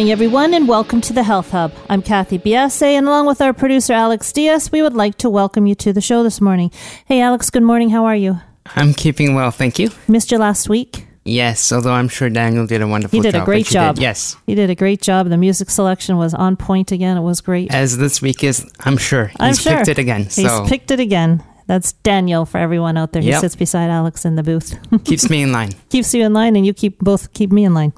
Morning, everyone, and welcome to the Health Hub. I'm Kathy Biase, and along with our producer Alex Diaz, we would like to welcome you to the show this morning. Hey, Alex, good morning. How are you? I'm keeping well, thank you. Missed you last week. Yes, although I'm sure Daniel did a wonderful job. He did job. a great job. did, Yes. He did a great job. The music selection was on point again. It was great. As this week is, I'm sure. He's I'm sure. picked it again. He's So picked it again. That's Daniel for everyone out there who Yep. sits beside Alex in the booth. keeps me in line. Keeps you in line, and you keep both keep me in line.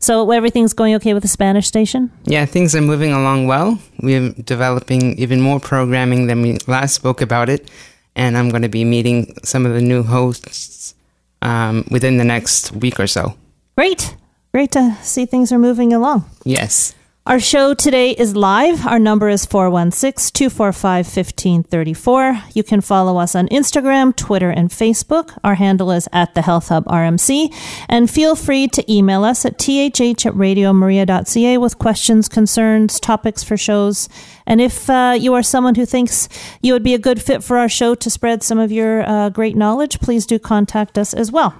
So everything's going okay with the Spanish station? Yeah, things are moving along well. We're developing even more programming than we last spoke about it. And I'm going to be meeting some of the new hosts um, within the next week or so. Great. Great to see things are moving along. Yes. Our show today is live. Our number is 416 245 1534. You can follow us on Instagram, Twitter, and Facebook. Our handle is at the Health Hub RMC. And feel free to email us at thh at radiomaria.ca with questions, concerns, topics for shows. And if uh, you are someone who thinks you would be a good fit for our show to spread some of your uh, great knowledge, please do contact us as well.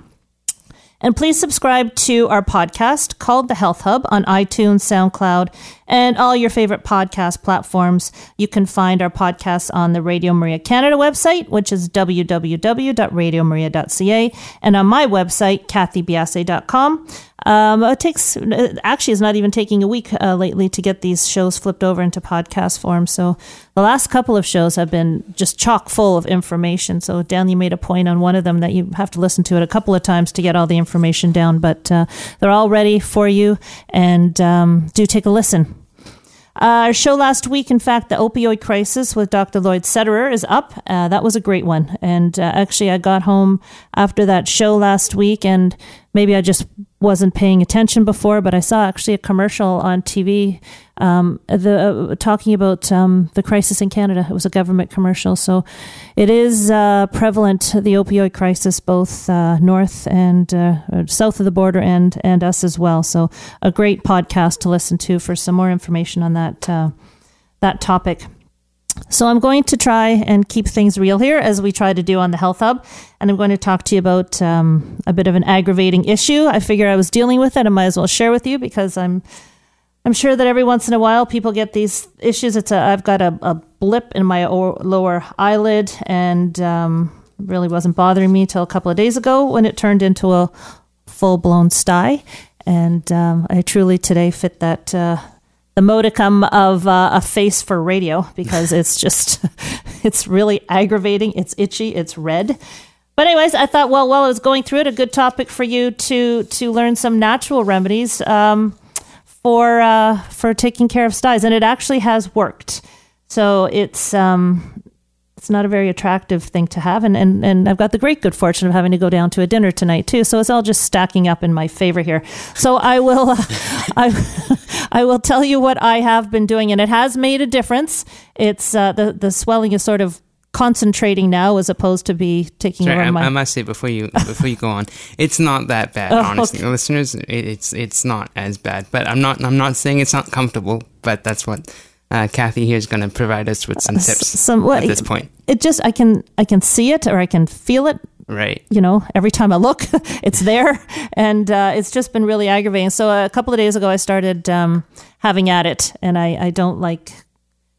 And please subscribe to our podcast called The Health Hub on iTunes, SoundCloud, and all your favorite podcast platforms. You can find our podcasts on the Radio Maria Canada website, which is www.radiomaria.ca, and on my website, kathybiase.com. Um, it takes actually it's not even taking a week uh, lately to get these shows flipped over into podcast form. So the last couple of shows have been just chock full of information. So Dan, you made a point on one of them that you have to listen to it a couple of times to get all the information down, but uh, they're all ready for you. And um, do take a listen. Uh, our show last week, in fact, the opioid crisis with Dr. Lloyd Sederer is up. Uh, that was a great one. And uh, actually, I got home after that show last week, and maybe I just wasn't paying attention before, but I saw actually a commercial on TV um, the uh, talking about um, the crisis in Canada. It was a government commercial, so it is uh, prevalent the opioid crisis both uh, north and uh, south of the border, and and us as well. So a great podcast to listen to for some more information on that uh, that topic. So I'm going to try and keep things real here as we try to do on the Health Hub, and I'm going to talk to you about um, a bit of an aggravating issue. I figure I was dealing with it. I might as well share with you because I'm I'm sure that every once in a while people get these issues. It's a I've got a, a blip in my lower eyelid, and um, really wasn't bothering me till a couple of days ago when it turned into a full blown sty, and um, I truly today fit that. Uh, the modicum of uh, a face for radio because it's just it's really aggravating. It's itchy. It's red. But anyways i thought well while i was going through it a good topic for you to to learn some natural remedies um, for uh, for taking care of styes and it actually has worked. So it's um, it's not a very attractive thing to have and, and and I've got the great good fortune of having to go down to a dinner tonight too so it's all just stacking up in my favor here so I will uh, I I will tell you what I have been doing and it has made a difference it's uh, the the swelling is sort of concentrating now as opposed to be taking Sorry, over I, my I must say before you before you go on, it's not that bad. Oh, honestly, okay. listeners, it, it's it's not as bad. But I'm not I'm not saying it's not comfortable. But that's what uh, Kathy here is going to provide us with some tips some what at this point. it just I can I can see it or I can feel it Right. you know, every time I look, it's there, and uh, it's just been really aggravating. So a couple of days ago, I started um, having at it, and I, I don't like.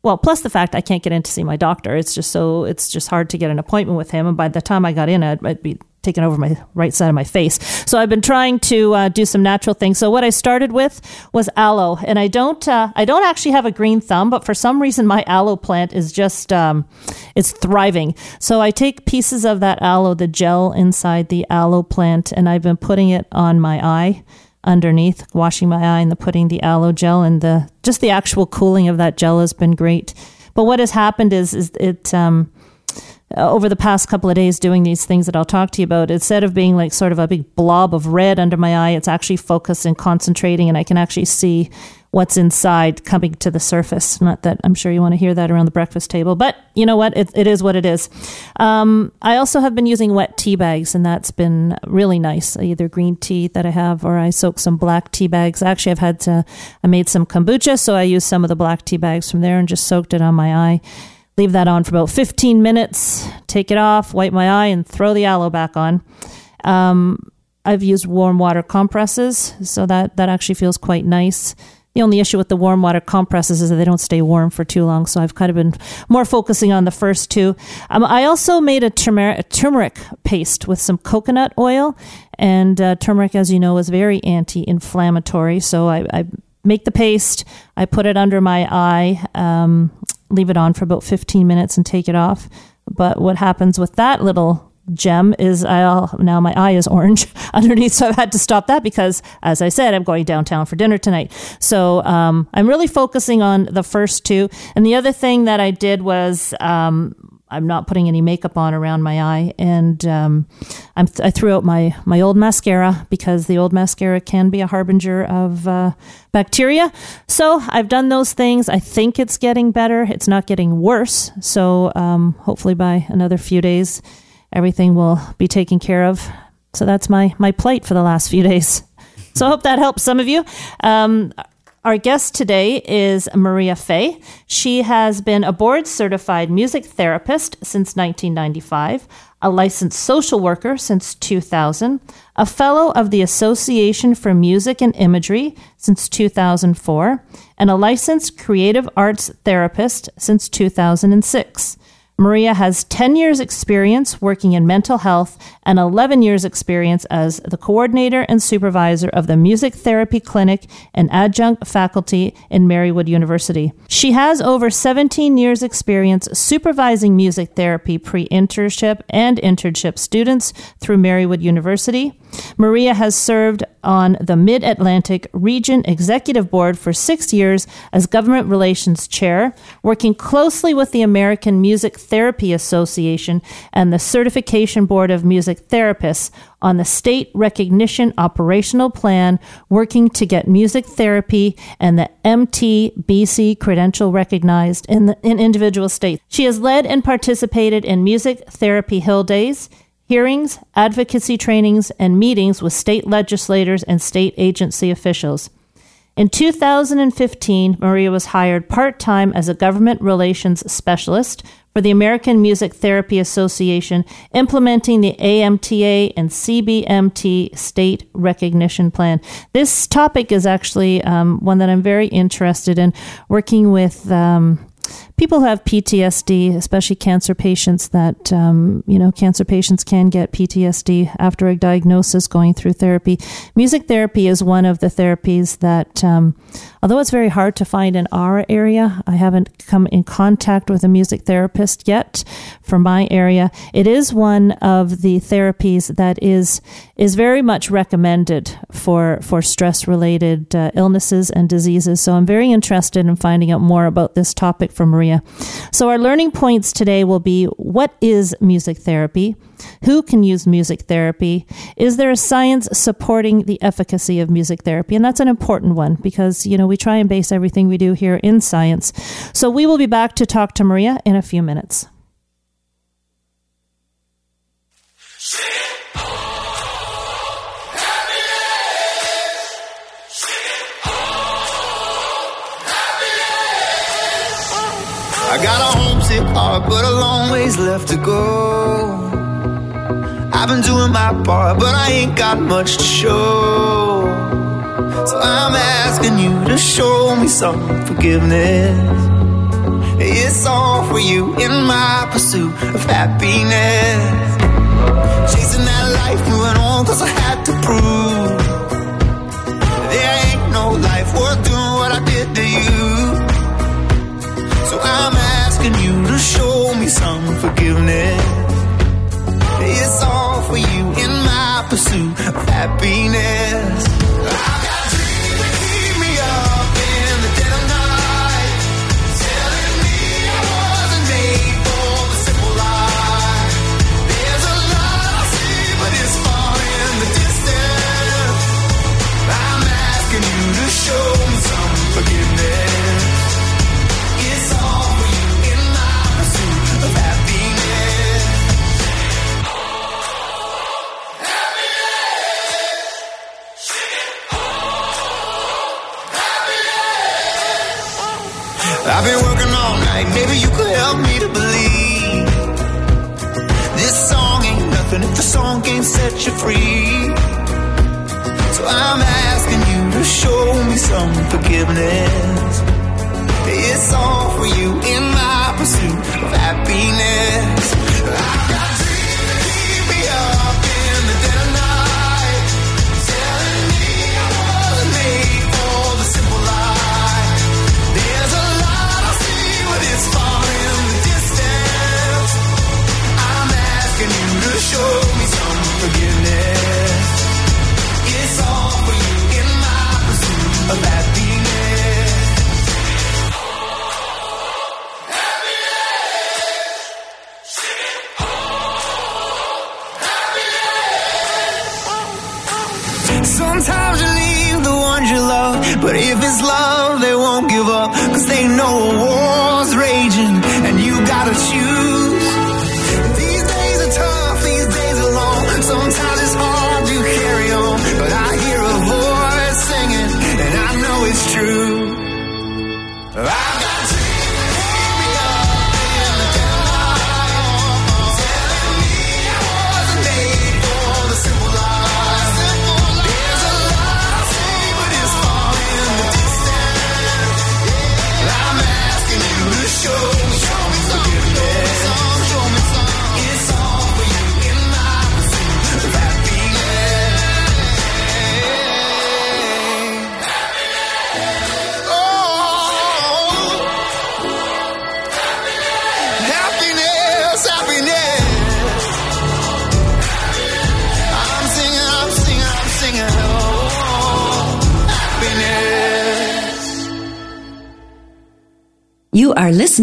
Well, plus the fact I can't get in to see my doctor. It's just so it's just hard to get an appointment with him. And by the time I got in, I'd, I'd be taken over my right side of my face. So I've been trying to uh, do some natural things. So what I started with was aloe, and I don't uh, I don't actually have a green thumb, but for some reason my aloe plant is just um, it's thriving. So I take pieces of that aloe, the gel inside the aloe plant, and I've been putting it on my eye underneath, washing my eye and the putting the aloe gel and the just the actual cooling of that gel has been great. But what has happened is is it um, uh, over the past couple of days doing these things that I'll talk to you about, instead of being like sort of a big blob of red under my eye, it's actually focused and concentrating, and I can actually see what's inside coming to the surface. Not that I'm sure you want to hear that around the breakfast table, but you know what? It, it is what it is. Um, I also have been using wet tea bags, and that's been really nice. Either green tea that I have, or I soak some black tea bags. Actually, I've had to, I made some kombucha, so I used some of the black tea bags from there and just soaked it on my eye leave that on for about 15 minutes, take it off, wipe my eye, and throw the aloe back on. Um, I've used warm water compresses, so that, that actually feels quite nice. The only issue with the warm water compresses is that they don't stay warm for too long, so I've kind of been more focusing on the first two. Um, I also made a, turmeric, a turmeric paste with some coconut oil, and uh, turmeric, as you know, is very anti-inflammatory. So I, I make the paste, I put it under my eye, um, leave it on for about 15 minutes and take it off. But what happens with that little gem is I'll now my eye is orange underneath, so I've had to stop that because, as I said, I'm going downtown for dinner tonight. So um, I'm really focusing on the first two. And the other thing that I did was um, I'm not putting any makeup on around my eye, and um, i threw out my my old mascara because the old mascara can be a harbinger of uh, bacteria. So I've done those things. I think it's getting better. It's not getting worse. So um, hopefully by another few days, everything will be taken care of. So that's my my plight for the last few days. So I hope that helps some of you. Um, our guest today is Maria Fay. She has been a board certified music therapist since 1995, a licensed social worker since 2000, a fellow of the Association for Music and Imagery since 2004, and a licensed creative arts therapist since 2006. Maria has 10 years' experience working in mental health and 11 years' experience as the coordinator and supervisor of the Music Therapy Clinic and adjunct faculty in Marywood University. She has over 17 years' experience supervising music therapy pre internship and internship students through Marywood University. Maria has served on the Mid Atlantic Region Executive Board for six years as Government Relations Chair, working closely with the American Music Therapy Association and the Certification Board of Music Therapists on the state recognition operational plan, working to get music therapy and the MTBC credential recognized in, the, in individual states. She has led and participated in Music Therapy Hill Days, hearings, advocacy trainings, and meetings with state legislators and state agency officials. In 2015, Maria was hired part time as a government relations specialist for the American Music Therapy Association, implementing the AMTA and CBMT state recognition plan. This topic is actually um, one that I'm very interested in, working with. Um, people who have PTSD, especially cancer patients, that, um, you know, cancer patients can get PTSD after a diagnosis going through therapy. Music therapy is one of the therapies that, um, although it's very hard to find in our area, I haven't come in contact with a music therapist yet for my area. It is one of the therapies that is, is very much recommended for, for stress related uh, illnesses and diseases. So I'm very interested in finding out more about this topic from Maria Maria. So, our learning points today will be what is music therapy? Who can use music therapy? Is there a science supporting the efficacy of music therapy? And that's an important one because, you know, we try and base everything we do here in science. So, we will be back to talk to Maria in a few minutes. I got a homesick heart, but a long ways left to go. I've been doing my part, but I ain't got much to show. So I'm asking you to show me some forgiveness. It's all for you in my pursuit of happiness. Chasing that life moving and on, cause I had to prove there ain't no life worth doing what I did to you asking you to show me some forgiveness. It's all for you in my pursuit of happiness.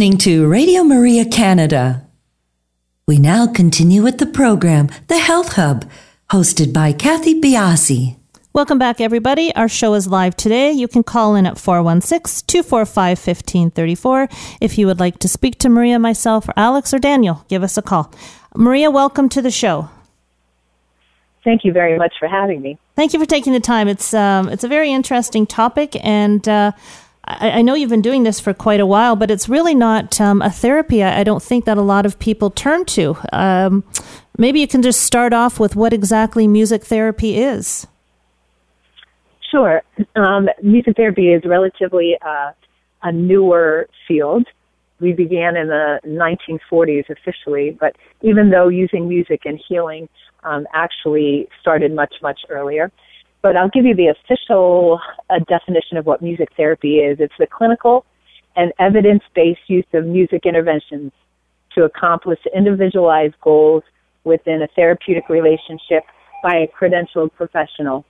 Listening to Radio Maria Canada. We now continue with the program, The Health Hub, hosted by Kathy Biase. Welcome back, everybody. Our show is live today. You can call in at 416 245 1534 if you would like to speak to Maria, myself, or Alex or Daniel. Give us a call. Maria, welcome to the show. Thank you very much for having me. Thank you for taking the time. It's um, it's a very interesting topic, and uh, I, I know you've been doing this for quite a while, but it's really not um, a therapy. I, I don't think that a lot of people turn to. Um, maybe you can just start off with what exactly music therapy is. Sure. Um, music therapy is relatively uh, a newer field. We began in the 1940s officially, but even though using music and healing um, actually started much, much earlier. But I'll give you the official uh, definition of what music therapy is. It's the clinical and evidence-based use of music interventions to accomplish individualized goals within a therapeutic relationship by a credentialed professional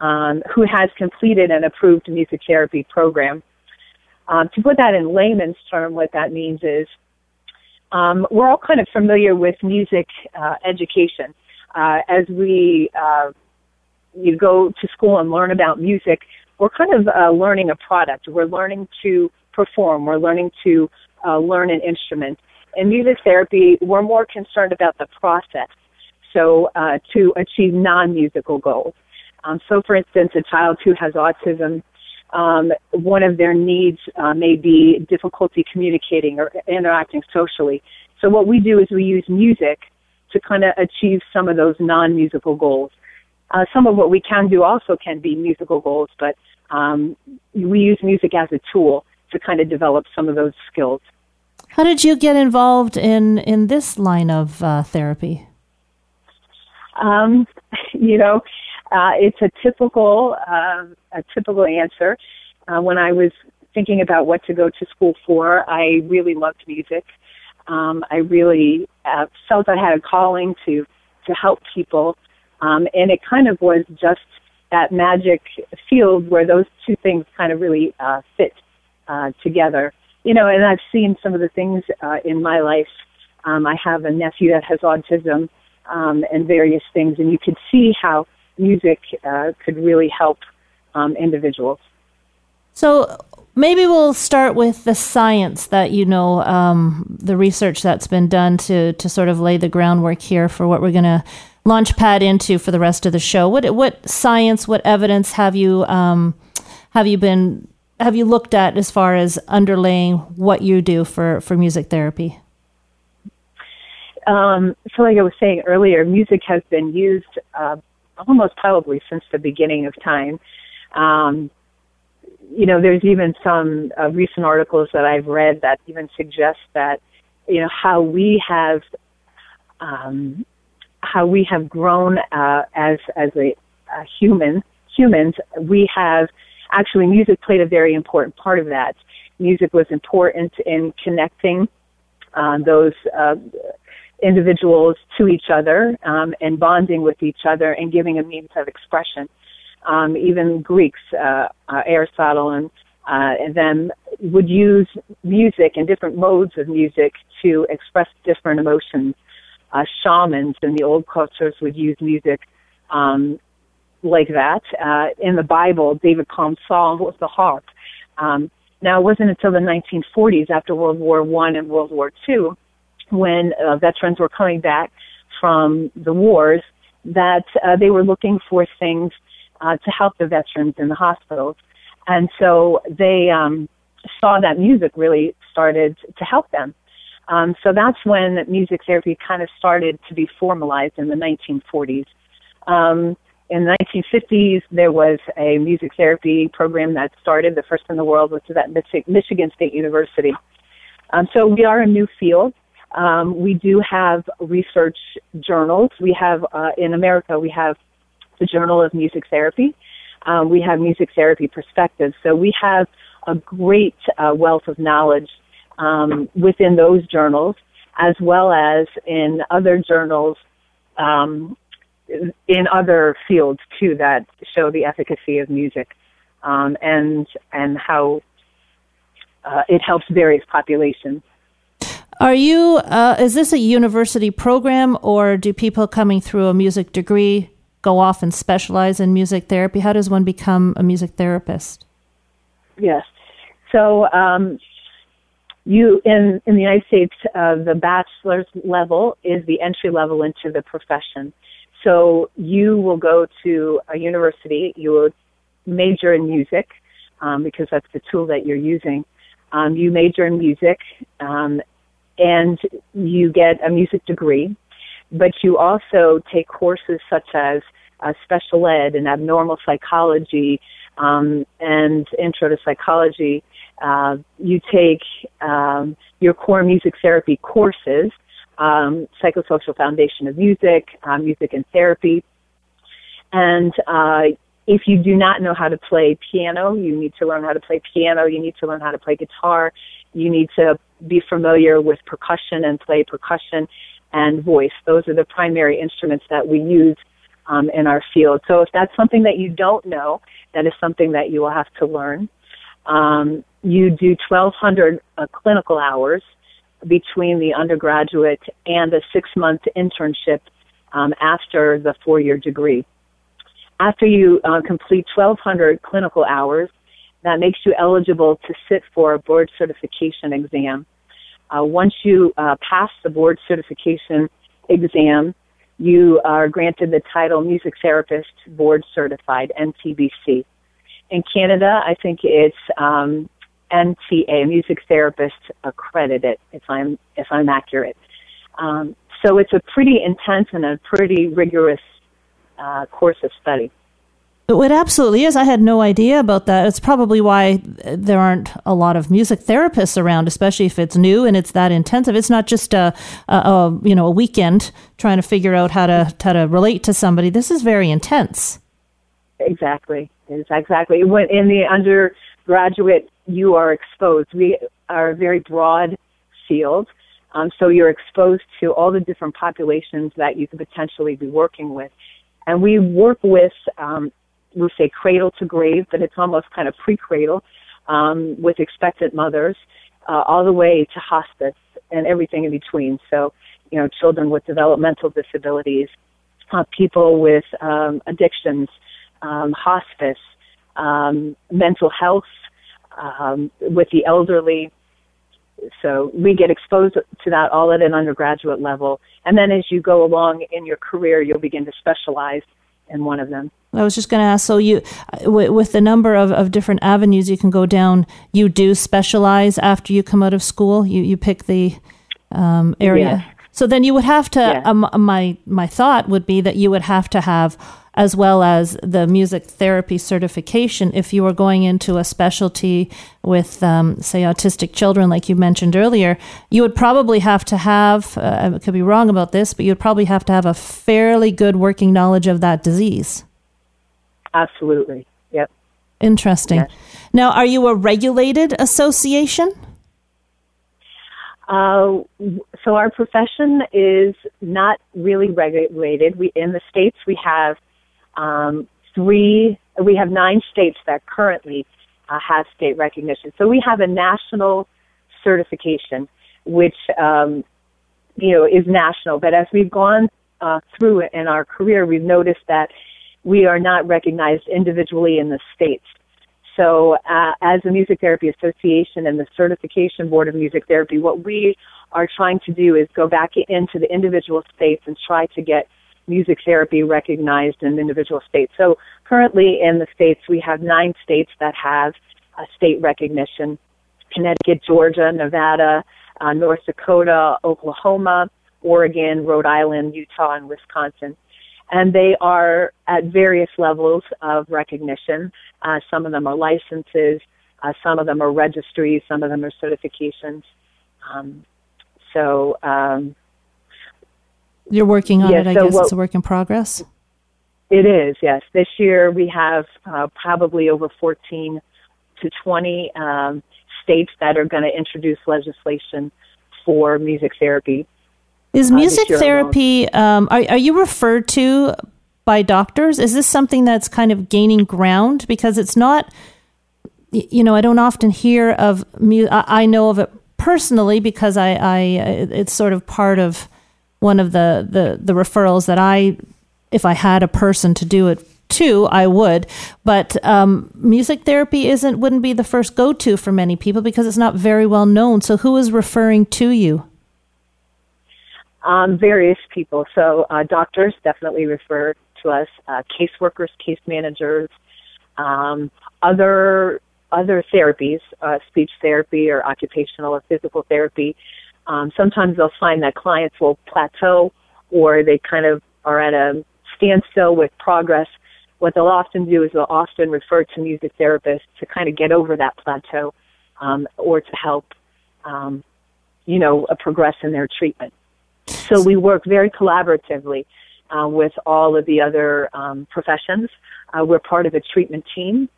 um, who has completed an approved music therapy program. Um, to put that in layman's term, what that means is um, we're all kind of familiar with music uh, education. Uh, as we uh, you go to school and learn about music, we're kind of uh, learning a product. We're learning to perform. We're learning to uh, learn an instrument. In music therapy, we're more concerned about the process. So uh, to achieve non-musical goals. Um, so, for instance, a child who has autism, um, one of their needs uh, may be difficulty communicating or interacting socially. So, what we do is we use music to kind of achieve some of those non-musical goals. Uh, some of what we can do also can be musical goals, but um, we use music as a tool to kind of develop some of those skills. How did you get involved in in this line of uh, therapy? Um, you know, uh, it's a typical uh, a typical answer. Uh, when I was thinking about what to go to school for, I really loved music. Um, I really uh, felt I had a calling to to help people Um, and it kind of was just that magic field where those two things kind of really uh, fit uh, together. You know, and I've seen some of the things uh, in my life. Um, I have a nephew that has autism um, and various things, and you could see how music uh, could really help um, individuals. So maybe we'll start with the science that you know, um, the research that's been done to to sort of lay the groundwork here for what we're going to launch pad into for the rest of the show. What what science, what evidence have you um, have you been have you looked at as far as underlaying what you do for for music therapy? Um, so, like I was saying earlier, music has been used uh, almost probably since the beginning of time. Um, you know, there's even some uh, recent articles that I've read that even suggest that, you know, how we have, um, how we have grown uh, as as a, a human humans. We have actually music played a very important part of that. Music was important in connecting uh, those uh, individuals to each other um, and bonding with each other and giving a means of expression. Um, even Greeks, uh, uh, Aristotle and, uh, and them would use music and different modes of music to express different emotions. Uh, shamans in the old cultures would use music um, like that. Uh, in the Bible, David calmed Saul with the harp. Um, now, it wasn't until the 1940s, after World War One and World War Two, when uh, veterans were coming back from the wars that uh, they were looking for things uh, to help the veterans in the hospitals. And so they um, saw that music really started to help them. Um, so that's when music therapy kind of started to be formalized in the 1940s. Um, in the 1950s, there was a music therapy program that started, the first in the world, is at Michigan State University. Um, so we are a new field. Um, we do have research journals. We have uh, in America we have the Journal of Music Therapy. Um, we have Music Therapy Perspectives. So we have a great uh, wealth of knowledge um, within those journals, as well as in other journals um, in other fields too that show the efficacy of music um, and and how uh, it helps various populations. Are you, uh, is this a university program or do people coming through a music degree go off and specialize in music therapy? How does one become a music therapist? Yes. So, um, you in in the United States, uh, the bachelor's level is the entry level into the profession. So you will go to a university, you will major in music um, because that's the tool that you're using. Um, you major in music, um, and you get a music degree, but you also take courses such as uh, special ed and abnormal psychology um, and intro to psychology. Uh, you take um, your core music therapy courses, um, psychosocial foundation of music, uh, music and therapy, and uh, if you do not know how to play piano, you need to learn how to play piano. You need to learn how to play guitar. You need to be familiar with percussion and play percussion and voice. Those are the primary instruments that we use um, in our field. So if that's something that you don't know, that is something that you will have to learn. Um, you do 1,200 uh, clinical hours between the undergraduate and a six-month internship um, after the four-year degree. After you uh, complete 1,200 clinical hours, that makes you eligible to sit for a board certification exam. Uh, once you uh, pass the board certification exam, you are granted the title Music Therapist Board Certified, MTBC. In Canada, I think it's um, MTA, Music Therapist Accredited, if I'm if I'm accurate. Um, so it's a pretty intense and a pretty rigorous uh, course of study. It absolutely is. I had no idea about that. It's probably why there aren't a lot of music therapists around, especially if it's new and it's that intensive. It's not just a, a, a you know a weekend trying to figure out how to how to relate to somebody. This is very intense. Exactly. Exactly. When in the undergraduate, you are exposed. We are a very broad field, um, so you're exposed to all the different populations that you could potentially be working with And we work with, um, we say cradle to grave, but it's almost kind of pre-cradle um, with expectant mothers, uh, all the way to hospice and everything in between. So, you know, children with developmental disabilities, uh, people with um, addictions, um, hospice, um, mental health, um, with the elderly. So we get exposed to that all at an undergraduate level. And then as you go along in your career, you'll begin to specialize in one of them. I was just going to ask. So, you, with the number of, of different avenues you can go down, you do specialize after you come out of school. You you pick the um, area. Yes. So then you would have to. Yes. Um, my my thought would be that you would have to have as well as the music therapy certification if you were going into a specialty with, um, say, autistic children, like you mentioned earlier, you would probably have to have, uh, I could be wrong about this, but you'd probably have to have a fairly good working knowledge of that disease. Absolutely. Yep. Interesting. Yes. Now, are you a regulated association? Uh, so our profession is not really regulated. We in the states we have um, three, we have nine states that currently uh, have state recognition. So we have a national certification, which um, you know is national. But as we've gone uh, through it in our career, we've noticed that we are not recognized individually in the states. So, uh, as the Music Therapy Association and the Certification Board of Music Therapy, what we are trying to do is go back into the individual states and try to get music therapy recognized in individual states. So, currently in the states, we have nine states that have uh, state recognition Connecticut, Georgia, Nevada, uh, North Dakota, Oklahoma, Oregon, Rhode Island, Utah, and Wisconsin and they are at various levels of recognition. Uh, some of them are licenses, uh, some of them are registries, some of them are certifications. Um, so um, you're working on yeah, it. I so guess what, it's a work in progress. It is, yes. This year we have uh, probably over 14 to 20 um, states that are going to introduce legislation for music therapy is music therapy, um, are, are you referred to by doctors? Is this something that's kind of gaining ground? Because it's not, you know, I don't often hear of, mu- I know of it personally because I, I, it's sort of part of one of the, the, the referrals that I, if I had a person to do it to, I would. But um, music therapy isn't, wouldn't be the first go to for many people because it's not very well known. So who is referring to you? um, various people. So uh, doctors definitely refer to us, uh, caseworkers, case managers, um, other other therapies, uh, speech therapy or occupational or physical therapy. Um, sometimes they'll find that clients will plateau or they kind of are at a standstill with progress. What they'll often do is they'll often refer to music therapists to kind of get over that plateau um, or to help, um, you know, progress in their treatment. So we work very collaboratively uh, with all of the other um, professions. Uh, we're part of a treatment team,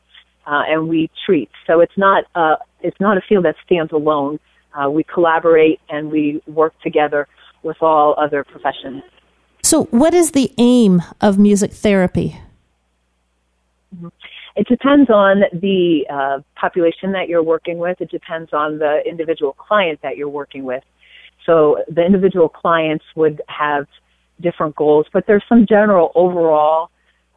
uh, and we treat. So it's not uh, it's not a field that stands alone. Uh, we collaborate and we work together with all other professions. So, what is the aim of music therapy? It depends on the uh, population that you're working with. It depends on the individual client that you're working with. So the individual clients would have different goals, but there's some general overall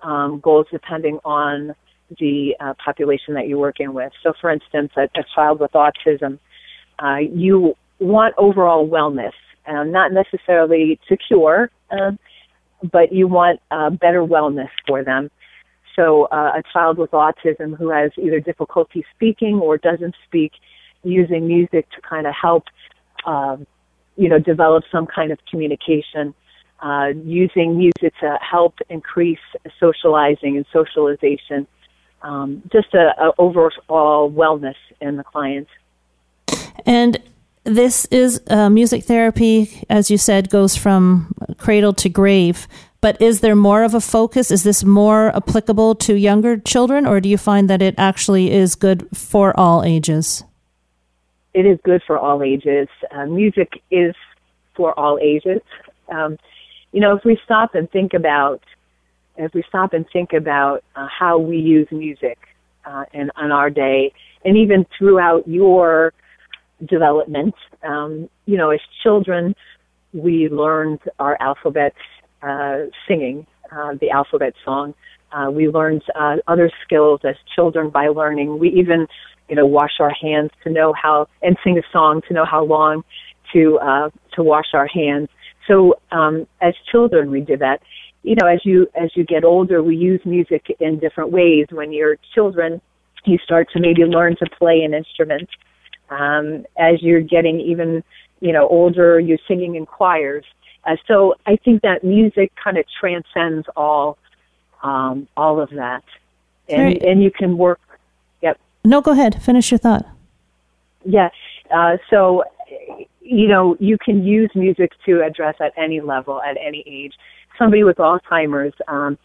um, goals depending on the uh, population that you're working with. So, for instance, a, a child with autism, uh, you want overall wellness, uh, not necessarily to cure, uh, but you want uh, better wellness for them. So, uh, a child with autism who has either difficulty speaking or doesn't speak, using music to kind of help um, you know, develop some kind of communication, uh, using music to help increase socializing and socialization, um, just a, a overall wellness in the client. And this is uh, music therapy, as you said, goes from cradle to grave. But is there more of a focus? Is this more applicable to younger children, or do you find that it actually is good for all ages? it is good for all ages. Uh, music is for all ages. Um, you know, if we stop and think about as we stop and think about uh, how we use music uh, in on our day, and even throughout your development, um, you know, as children, we learned our alphabet uh, singing uh, the alphabet song. Uh, we learned uh, other skills as children by learning. We even, you know, wash our hands to know how and sing a song to know how long to uh, to wash our hands. So um, as children, we did that. You know, as you as you get older, we use music in different ways. When you're children, you start to maybe learn to play an instrument. Um, as you're getting even, you know, older, you're singing in choirs. Uh, so I think that music kind of transcends all um, all of that, and Right. and you can work. Yep. No, go ahead. Finish your thought. Yeah. Uh, so, you know, you can use music to address at any level, at any age. Somebody with Alzheimer's, um,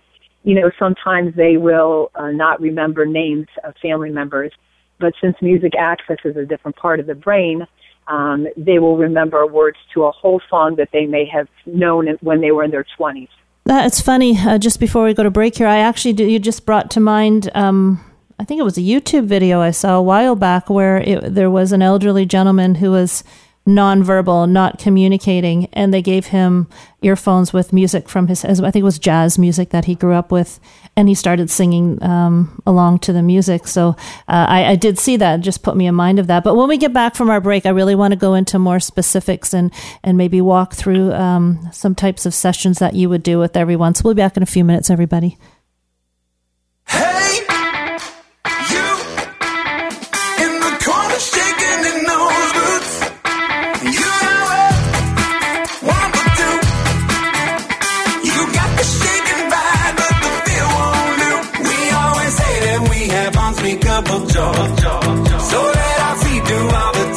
you know, sometimes they will uh, not remember names of family members, but since music accesses a different part of the brain, um, they will remember words to a whole song that they may have known when they were in their 20s. That's funny. Uh, just before we go to break here, I actually do, you just brought to mind. Um, I think it was a YouTube video I saw a while back where it, there was an elderly gentleman who was nonverbal, not communicating, and they gave him earphones with music from his. I think it was jazz music that he grew up with, and he started singing um, along to the music. So uh, I, I did see that. Just put me in mind of that. But when we get back from our break, I really want to go into more specifics and and maybe walk through um, some types of sessions that you would do with everyone. So we'll be back in a few minutes, everybody. We have unspeakable joy. So let our feet do all the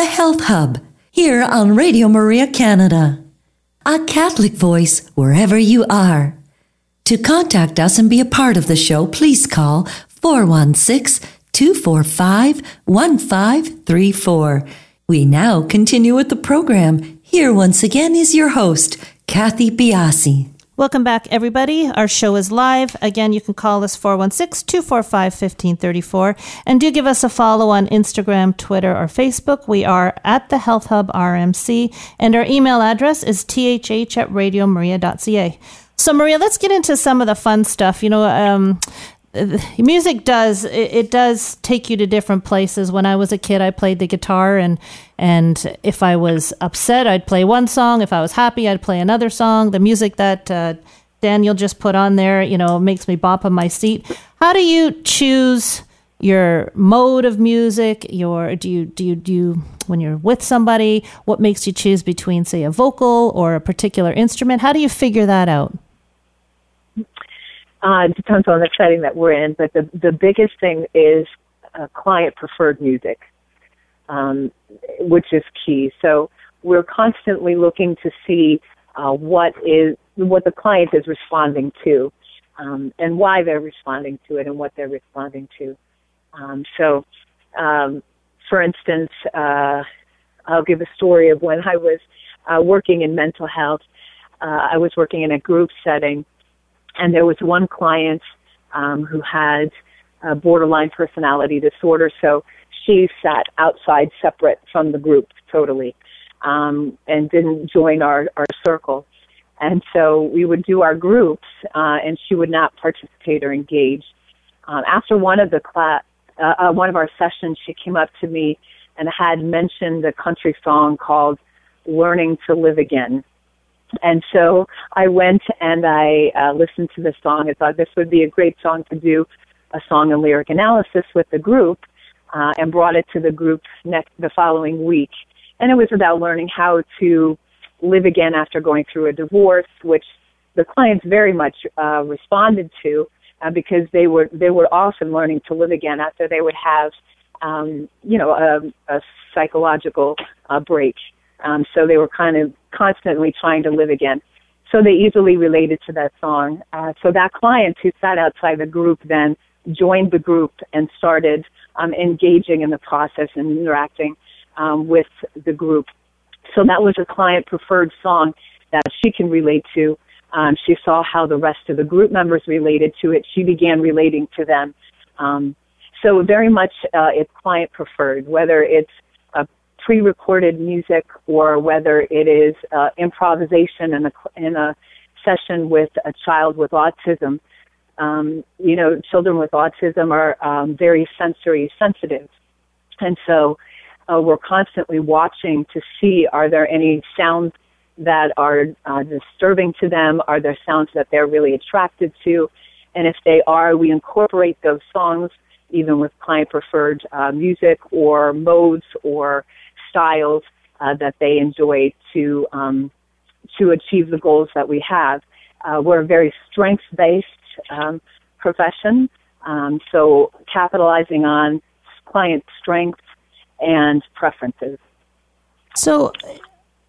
The Health Hub here on Radio Maria Canada. A Catholic voice wherever you are. To contact us and be a part of the show, please call 416 245 1534. We now continue with the program. Here once again is your host, Kathy Biase. Welcome back, everybody. Our show is live. Again, you can call us 416 245 1534. And do give us a follow on Instagram, Twitter, or Facebook. We are at the Health Hub RMC. And our email address is thh at radiomaria.ca. So, Maria, let's get into some of the fun stuff. You know, um, music does it, does take you to different places. When i was a kid i played the guitar and and if i was upset i'd play one song. If i was happy i'd play another song. The music that uh, daniel just put on there you know makes me bop on my seat. How do you choose your mode of music? Your do you do you do you when you're with somebody what makes you choose between say a vocal or a particular instrument? How do you figure that out uh, it depends on the setting that we're in, but the the biggest thing is uh, client preferred music, um, which is key. So we're constantly looking to see uh, what is what the client is responding to, um, and why they're responding to it, and what they're responding to. Um, so, um, for instance, uh, I'll give a story of when I was uh, working in mental health. Uh, I was working in a group setting and there was one client um, who had a borderline personality disorder, so she sat outside separate from the group totally um, and didn't join our, our circle. And so we would do our groups, uh, and she would not participate or engage. Um, after one of the class, uh, uh, one of our sessions, she came up to me and had mentioned a country song called "Learning to Live Again." And so I went and I uh, listened to the song. I thought this would be a great song to do a song and lyric analysis with the group, uh, and brought it to the group next the following week. And it was about learning how to live again after going through a divorce, which the clients very much uh, responded to uh, because they were they were often learning to live again after they would have um, you know a, a psychological uh, break. Um, so they were kind of constantly trying to live again. So they easily related to that song. Uh, so that client who sat outside the group then joined the group and started um, engaging in the process and interacting um, with the group. So that was a client preferred song that she can relate to. Um, she saw how the rest of the group members related to it. She began relating to them. Um, so very much uh, it's client preferred, whether it's pre-recorded music or whether it is uh, improvisation in a in a session with a child with autism. Um, you know, children with autism are um, very sensory sensitive, and so uh, we're constantly watching to see are there any sounds that are uh, disturbing to them? Are there sounds that they're really attracted to? And if they are, we incorporate those songs even with client preferred uh, music or modes or styles uh, that they enjoy to um, to achieve the goals that we have. Uh, we're a very strength based um, profession, um, so capitalizing on client strengths and preferences. So,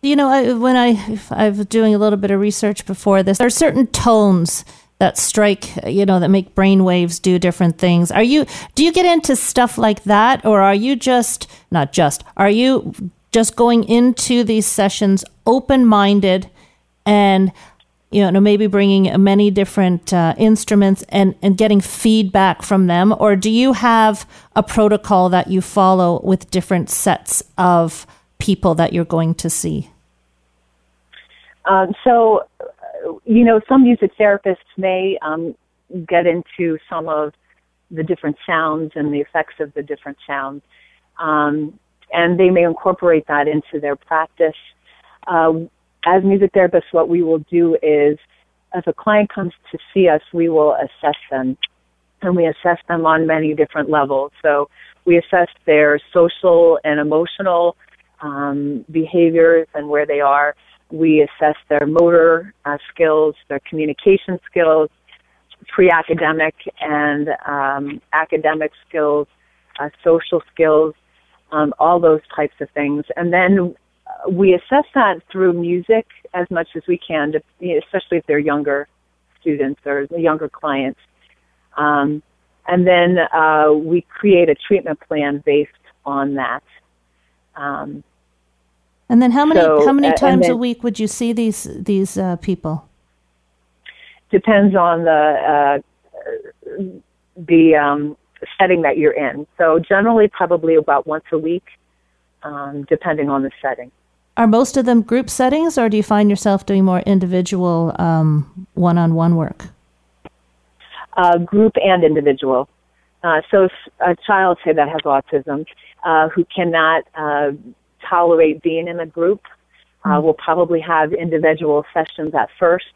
you know, I, when I I was doing a little bit of research before this, there are certain tones that strike you know that make brain waves do different things. Are you do you get into stuff like that or are you just not just are you just going into these sessions open minded and you know maybe bringing many different uh, instruments and and getting feedback from them? Or do you have a protocol that you follow with different sets of people that you're going to see? Um, so you know, some music therapists may um, get into some of the different sounds and the effects of the different sounds, um, and they may incorporate that into their practice. Uh, as music therapists, what we will do is, as a client comes to see us, we will assess them, and we assess them on many different levels. So we assess their social and emotional um, behaviors and where they are. We assess their motor uh, skills, their communication skills, pre-academic and um, academic skills, uh, social skills, um, all those types of things. And then uh, we assess that through music as much as we can, to, especially if they're younger students or younger clients. Um, and then uh, we create a treatment plan based on that. Um, And then how many So, how many uh, times a week would you see these these uh, people? depends on the uh, the um, setting that you're in. So generally, probably about once a week, um, depending on the setting. Are most of them group settings, or do you find yourself doing more individual um, one-on-one work? uh, group and individual. Uh, so if a child, say that has autism, uh, who cannot uh, tolerate being in a group, uh, we'll probably have individual sessions at first,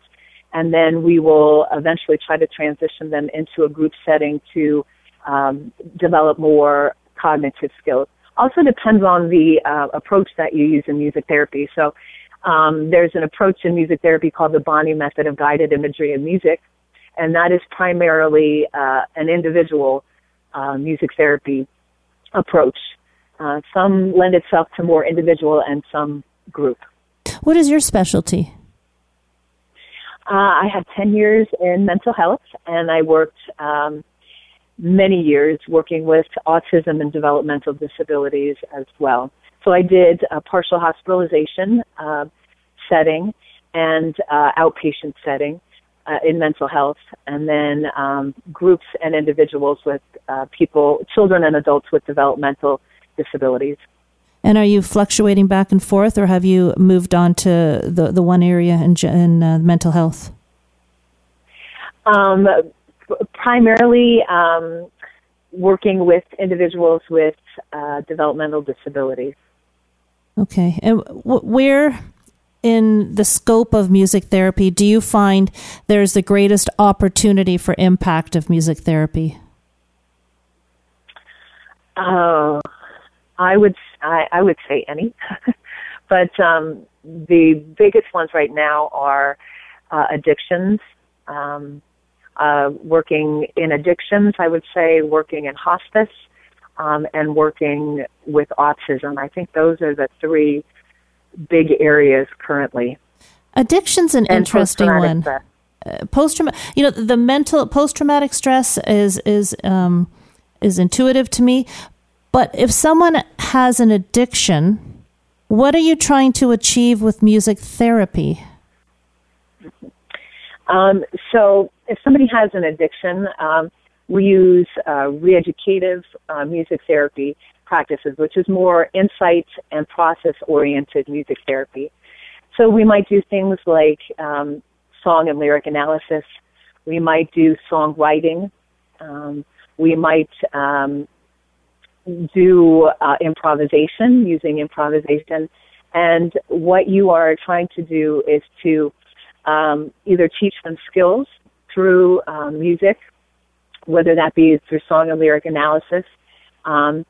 and then we will eventually try to transition them into a group setting to um, develop more cognitive skills. Also depends on the uh, approach that you use in music therapy. So um, there's an approach in music therapy called the Bonny method of guided imagery in music, and that is primarily uh, an individual uh, music therapy approach. Uh, some lend itself to more individual and some group. What is your specialty? Uh, I had 10 years in mental health, and I worked um, many years working with autism and developmental disabilities as well. So I did a partial hospitalization uh, setting and uh, outpatient setting uh, in mental health, and then um, groups and individuals with uh, people, children and adults with developmental disabilities. And are you fluctuating back and forth, or have you moved on to the the one area in, in uh, mental health? Um, primarily um, working with individuals with uh, developmental disabilities. Okay. And w- where in the scope of music therapy do you find there's the greatest opportunity for impact of music therapy? Oh, I would I, I would say any, but um, the biggest ones right now are uh, addictions. Um, uh, working in addictions, I would say working in hospice, um, and working with autism. I think those are the three big areas currently. Addiction's an And interesting one. stress. post traumatic you know the mental post traumatic stress is is um is intuitive to me but if someone has an addiction what are you trying to achieve with music therapy Um, so if somebody has an addiction, um, we use uh, reeducative uh, music therapy practices, which is more insight and process oriented music therapy. So we might do things like um, song and lyric analysis. We might do songwriting. Um, we might um, do uh, improvisation using improvisation. And what you are trying to do is to um, either teach them skills through um, music, whether that be through song and lyric analysis, um,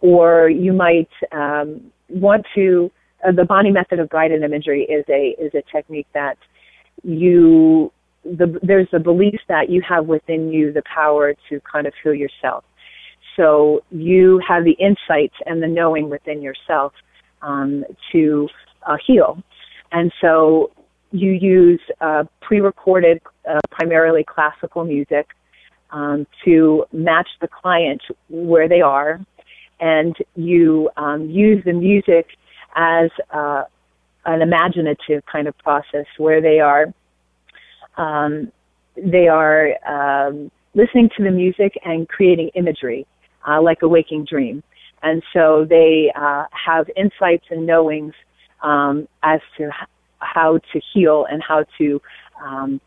or you might um, want to. Uh, the Bonny method of guided imagery is a is a technique that you the, there's a belief that you have within you the power to kind of heal yourself. So you have the insights and the knowing within yourself um, to uh, heal. And so you use uh, pre-recorded, uh, primarily classical music, um, to match the client where they are, and you um, use the music as uh, an imaginative kind of process where they are um, they are um, listening to the music and creating imagery, uh, like a waking dream. And so they uh, have insights and knowings um, as to how to heal and how to um,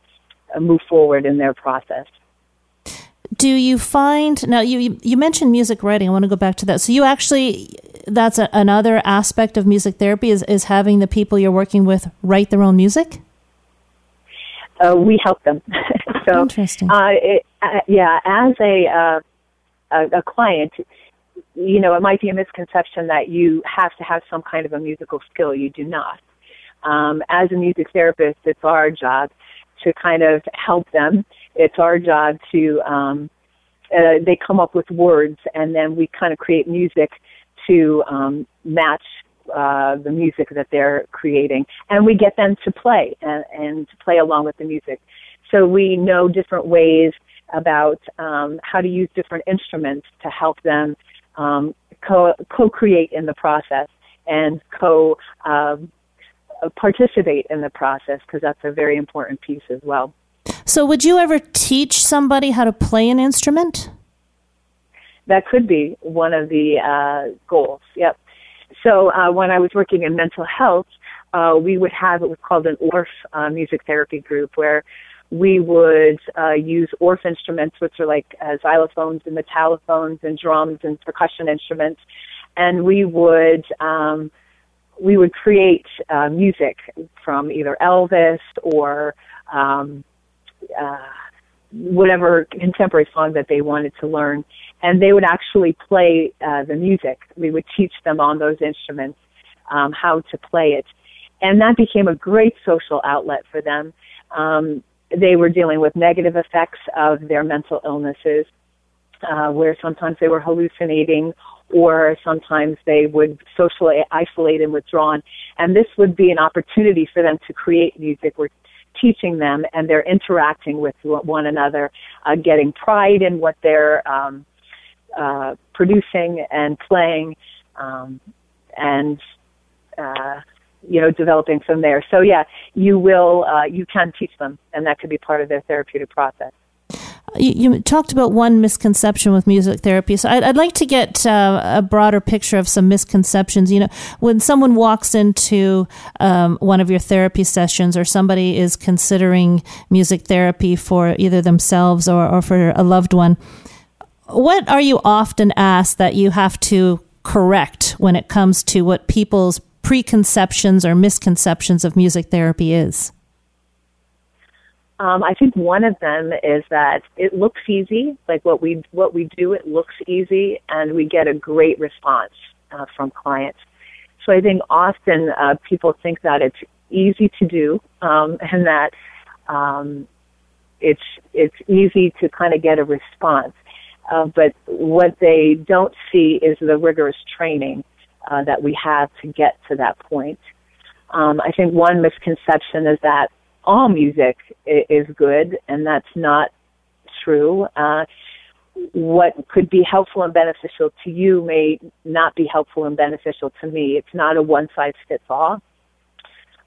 move forward in their process. do you find now you you- mentioned music writing i want to go back to that so you actually that's a, another aspect of music therapy is is having the people you're working with write their own music Uh, we help them. so, Interesting. Uh, it, uh, yeah, as a, uh, a a client, you know, it might be a misconception that you have to have some kind of a musical skill. You do not. Um, as a music therapist, it's our job to kind of help them. It's our job to um, uh, they come up with words, and then we kind of create music to um, match uh, the music that they're creating, and we get them to play and, and to play along with the music. So we know different ways about um, how to use different instruments to help them um, co- co-create in the process. and co um, participate in the process because that's a very important piece as well. So, would you ever teach somebody how to play an instrument? That could be one of the uh, goals. Yep. So, uh, when I was working in mental health, uh, we would have what was called an Orff uh, music therapy group where we would uh, use Orff instruments, which are like uh, xylophones and metallophones and drums and percussion instruments, and we would um, we would create uh, music from either Elvis or um, uh, whatever contemporary song that they wanted to learn, and they would actually play uh, the music. We would teach them on those instruments um, how to play it, and that became a great social outlet for them. Um, they were dealing with negative effects of their mental illnesses, uh, where sometimes they were hallucinating or sometimes they would socially isolate and withdrawn. And this would be an opportunity for them to create music. We're teaching them and they're interacting with one another, uh, getting pride in what they're um, uh, producing and playing, um, and uh, you know, developing from there. So yeah, you will, uh, you can teach them, and that could be part of their therapeutic process. You, you talked about one misconception with music therapy, so I'd, I'd like to get uh, a broader picture of some misconceptions. You know, when someone walks into um, one of your therapy sessions, or somebody is considering music therapy for either themselves or, or for a loved one, what are you often asked that you have to correct when it comes to what people's preconceptions or misconceptions of music therapy is? Um, I think one of them is that it looks easy, like what we what we do. It looks easy, and we get a great response uh, from clients. So I think often uh, people think that it's easy to do, um, and that um, it's it's easy to kind of get a response. Uh, but what they don't see is the rigorous training uh, that we have to get to that point. Um, I think one misconception is that all music is good, and that's not true. Uh, what could be helpful and beneficial to you may not be helpful and beneficial to me. It's not a one size fits all.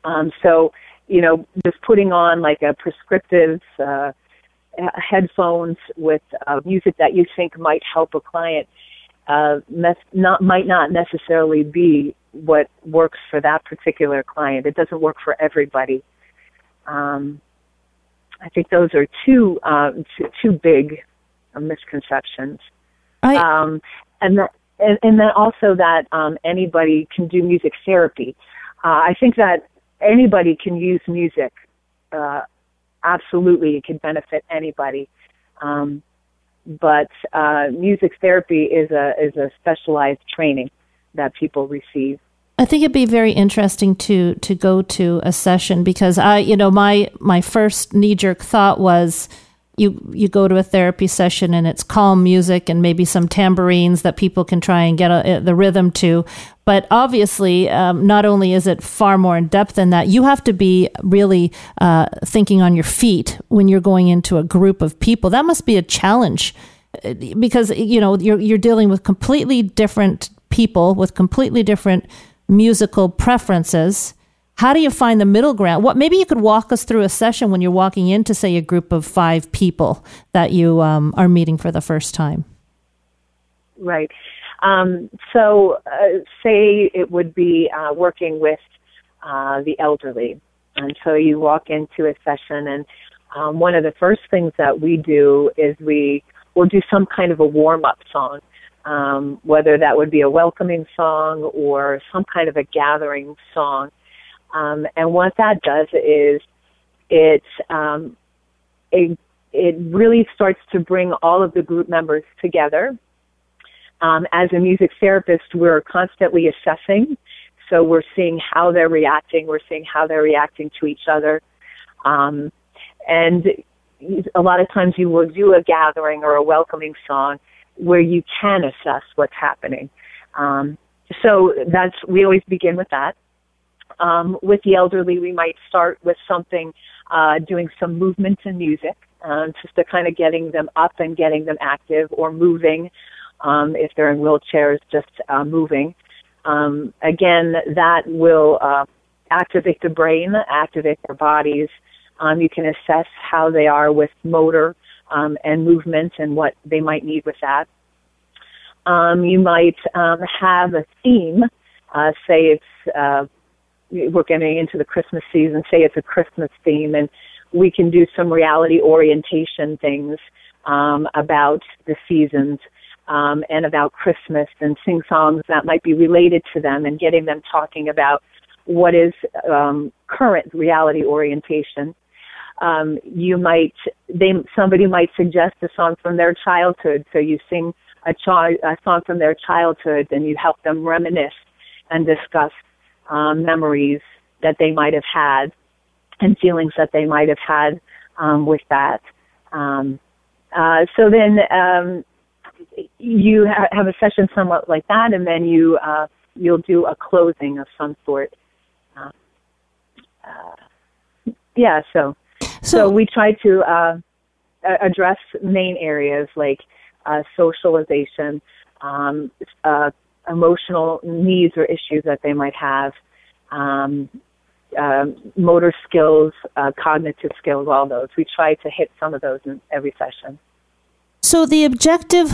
Um, so, you know, just putting on like a prescriptive uh, headphones with uh, music that you think might help a client uh, mes- not might not necessarily be what works for that particular client. It doesn't work for everybody. Um, I think those are two uh, two, two big uh, misconceptions. I, um, and, that, and and then also that um, anybody can do music therapy. Uh, I think that anybody can use music. Uh, absolutely, it can benefit anybody. Um, but uh, music therapy is a is a specialized training that people receive. I think it'd be very interesting to to go to a session because I, you know, my my first knee jerk thought was you you go to a therapy session and it's calm music and maybe some tambourines that people can try and get a, the rhythm to. But obviously, um, not only is it far more in depth than that, you have to be really uh, thinking on your feet when you're going into a group of people. That must be a challenge uh, because you know you're you're dealing with completely different people with completely different musical preferences. How do you find the middle ground? What maybe you could walk us through a session when you're walking into, say, a group of five people that you um, are meeting for the first time. Right. Um, so, uh, say it would be uh, working with uh, the elderly, and so you walk into a session, and um, one of the first things that we do is we will do some kind of a warm up song um, whether that would be a welcoming song or some kind of a gathering song. Um, and what that does is it, um, it, it really starts to bring all of the group members together. Um, as a music therapist, we're constantly assessing. So we're seeing how they're reacting. We're seeing how they're reacting to each other. Um, and a lot of times you will do a gathering or a welcoming song where you can assess what's happening. Um, so that's we always begin with that. Um, with the elderly, we might start with something, uh, doing some movement and music, um, just to kind of getting them up and getting them active or moving. Um, if they're in wheelchairs, just uh, moving. Um, again, that will uh, activate the brain, activate their bodies. Um, you can assess how they are with motor um, and movement and what they might need with that. Um, you might um, have a theme. Uh, say it's uh, we're getting into the Christmas season. Say it's a Christmas theme, and we can do some reality orientation things um, about the seasons um, and about Christmas, and sing songs that might be related to them, and getting them talking about what is um, current reality orientation. Um, you might they somebody might suggest a song from their childhood, so you sing a, a song from their childhood, and you help them reminisce and discuss um, memories that they might have had and feelings that they might have had um, with that. Um, uh, so then um, you ha- have a session somewhat like that, and then you uh, you'll do a closing of some sort. Uh, uh yeah, so, so so we try to uh, address main areas like uh, socialization, um, uh, emotional needs or issues that they might have, um, uh, motor skills, uh, cognitive skills, all those. We try to hit some of those in every session. So the objective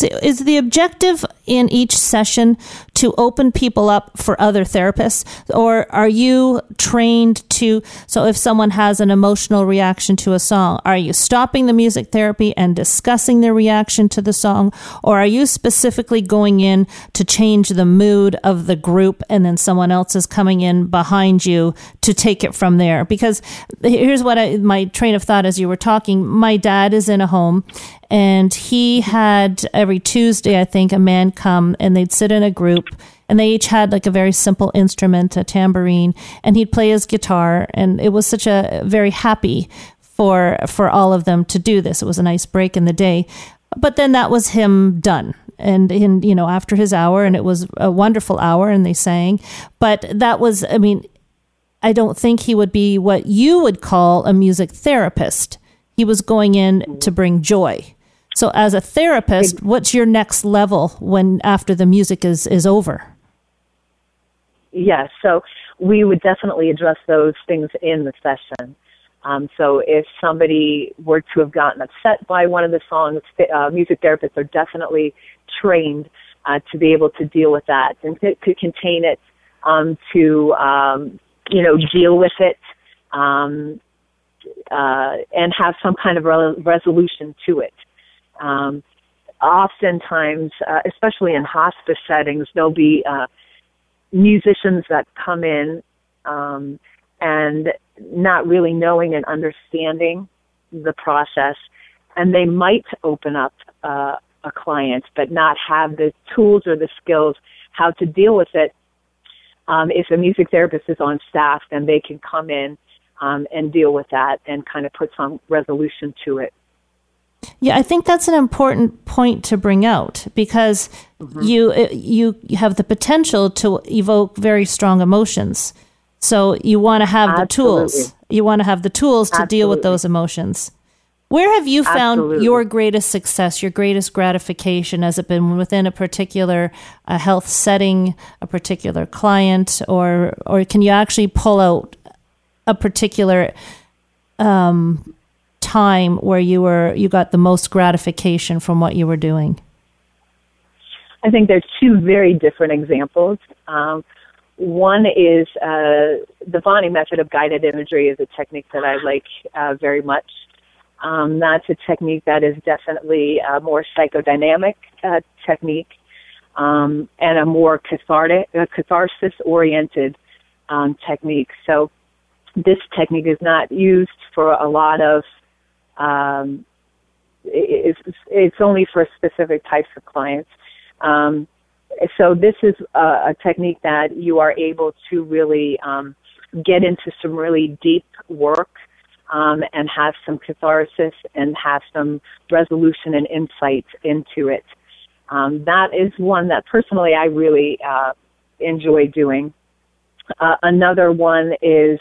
is the objective in each session to open people up for other therapists, or are you trained to? So, if someone has an emotional reaction to a song, are you stopping the music therapy and discussing their reaction to the song, or are you specifically going in to change the mood of the group and then someone else is coming in behind you to take it from there? Because here's what I, my train of thought as you were talking my dad is in a home and he had every Tuesday, I think, a man come and they'd sit in a group and they each had like a very simple instrument, a tambourine, and he'd play his guitar. And it was such a very happy for for all of them to do this. It was a nice break in the day. But then that was him done. And in you know after his hour, and it was a wonderful hour, and they sang. But that was, I mean, I don't think he would be what you would call a music therapist. He was going in to bring joy so, as a therapist, what's your next level when after the music is is over? Yes, so we would definitely address those things in the session. Um, so, if somebody were to have gotten upset by one of the songs, uh, music therapists are definitely trained uh, to be able to deal with that and to, to contain it, um, to um, you know deal with it, um, uh, and have some kind of re- resolution to it. Um, oftentimes, uh, especially in hospice settings, there'll be uh, musicians that come in um, and not really knowing and understanding the process, and they might open up uh, a client, but not have the tools or the skills how to deal with it. Um, if a music therapist is on staff, then they can come in um, and deal with that and kind of put some resolution to it. Yeah, I think that's an important point to bring out because mm-hmm. you you have the potential to evoke very strong emotions. So you want to have Absolutely. the tools. You want to have the tools to Absolutely. deal with those emotions. Where have you found Absolutely. your greatest success, your greatest gratification? Has it been within a particular uh, health setting, a particular client, or or can you actually pull out a particular um, time where you were you got the most gratification from what you were doing? I think there's two very different examples. Um, one is uh, the Bonny method of guided imagery is a technique that I like uh, very much. Um, that's a technique that is definitely a more psychodynamic uh, technique um, and a more cathartic, uh, catharsis-oriented um, technique. So this technique is not used for a lot of um, it's, it's only for specific types of clients. Um, so this is a, a, technique that you are able to really um, get into some really deep work um, and have some catharsis and have some resolution and insight into it. Um, that is one that personally I really uh, enjoy doing. Uh, another one is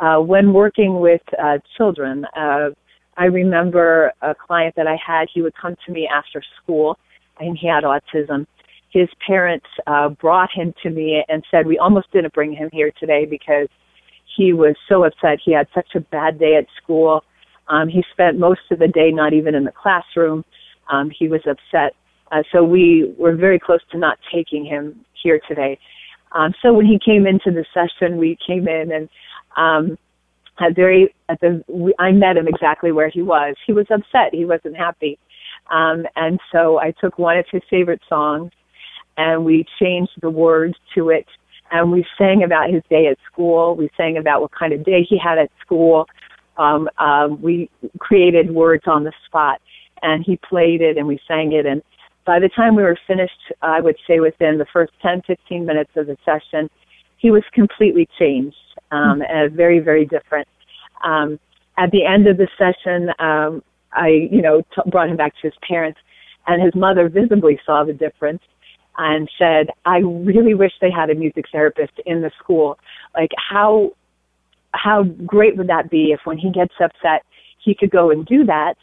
uh, when working with uh, children. Uh, I remember a client that I had, he would come to me after school and he had autism his parents uh, brought him to me and said we almost didn't bring him here today because he was so upset. He had such a bad day at school. Um, he spent most of the day not even in the classroom. Um, he was upset. Uh, so we were very close to not taking him here today. Um, so when he came into the session, we came in and um, at very at the we, I met him exactly where he was. He was upset. He wasn't happy. Um, and so I took one of his favorite songs and we changed the words to it and we sang about his day at school. We sang about what kind of day he had at school. Um, um, we created words on the spot, and he played it, and we sang it. And by the time we were finished, I would say within the first 10, 15 minutes of the session, he was completely changed um, mm-hmm. and very, very different. Um, at the end of the session, um, I, you know, t- brought him back to his parents, and his mother visibly saw the difference and said, I really wish they had a music therapist in the school. Like how how great would that be if when he gets upset he could go and do that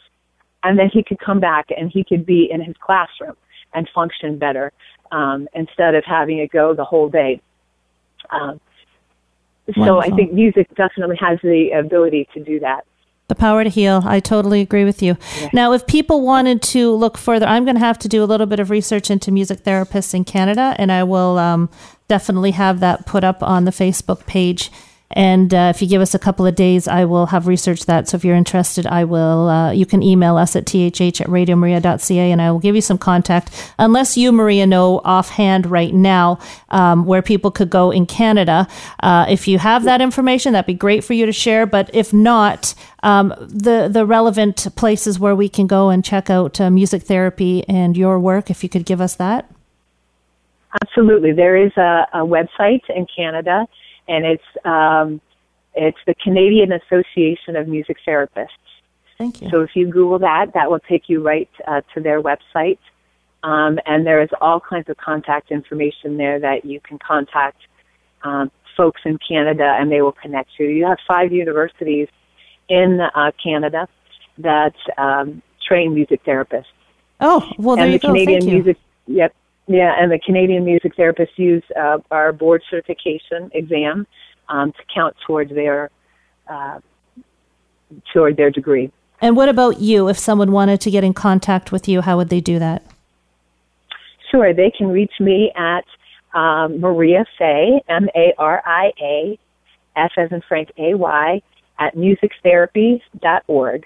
and then he could come back and he could be in his classroom and function better um, instead of having it go the whole day. Um, so I think music definitely has the ability to do that. The power to heal. I totally agree with you. Yeah. Now, if people wanted to look further, I'm going to have to do a little bit of research into music therapists in Canada, and I will um, definitely have that put up on the Facebook page. And uh, if you give us a couple of days, I will have researched that. So if you're interested, I will. Uh, you can email us at thh at radiomaria.ca, and I will give you some contact. Unless you, Maria, know offhand right now um, where people could go in Canada. Uh, if you have that information, that'd be great for you to share. But if not, um, the the relevant places where we can go and check out uh, music therapy and your work, if you could give us that. Absolutely, there is a, a website in Canada and it's um, it's the Canadian Association of Music Therapists. Thank you. So if you Google that, that will take you right uh, to their website, um, and there is all kinds of contact information there that you can contact um, folks in Canada, and they will connect you. You have five universities in uh, Canada that um, train music therapists. Oh, well, there and you the Canadian go. Thank music, you. Yep, yeah, and the Canadian music therapists use uh, our board certification exam um, to count towards their uh, toward their degree. And what about you? If someone wanted to get in contact with you, how would they do that? Sure, they can reach me at um, Maria Fay, M A R I A, F as in Frank A Y, at musictherapy.org.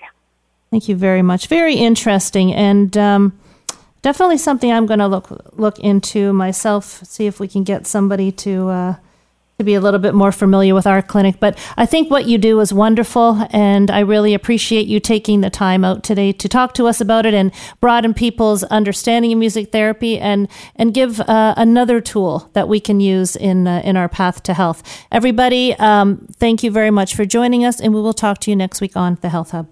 Thank you very much. Very interesting. And um, definitely something I'm going to look look into myself. See if we can get somebody to uh, to be a little bit more familiar with our clinic. But I think what you do is wonderful, and I really appreciate you taking the time out today to talk to us about it and broaden people's understanding of music therapy and and give uh, another tool that we can use in uh, in our path to health. Everybody, um, thank you very much for joining us, and we will talk to you next week on the Health Hub.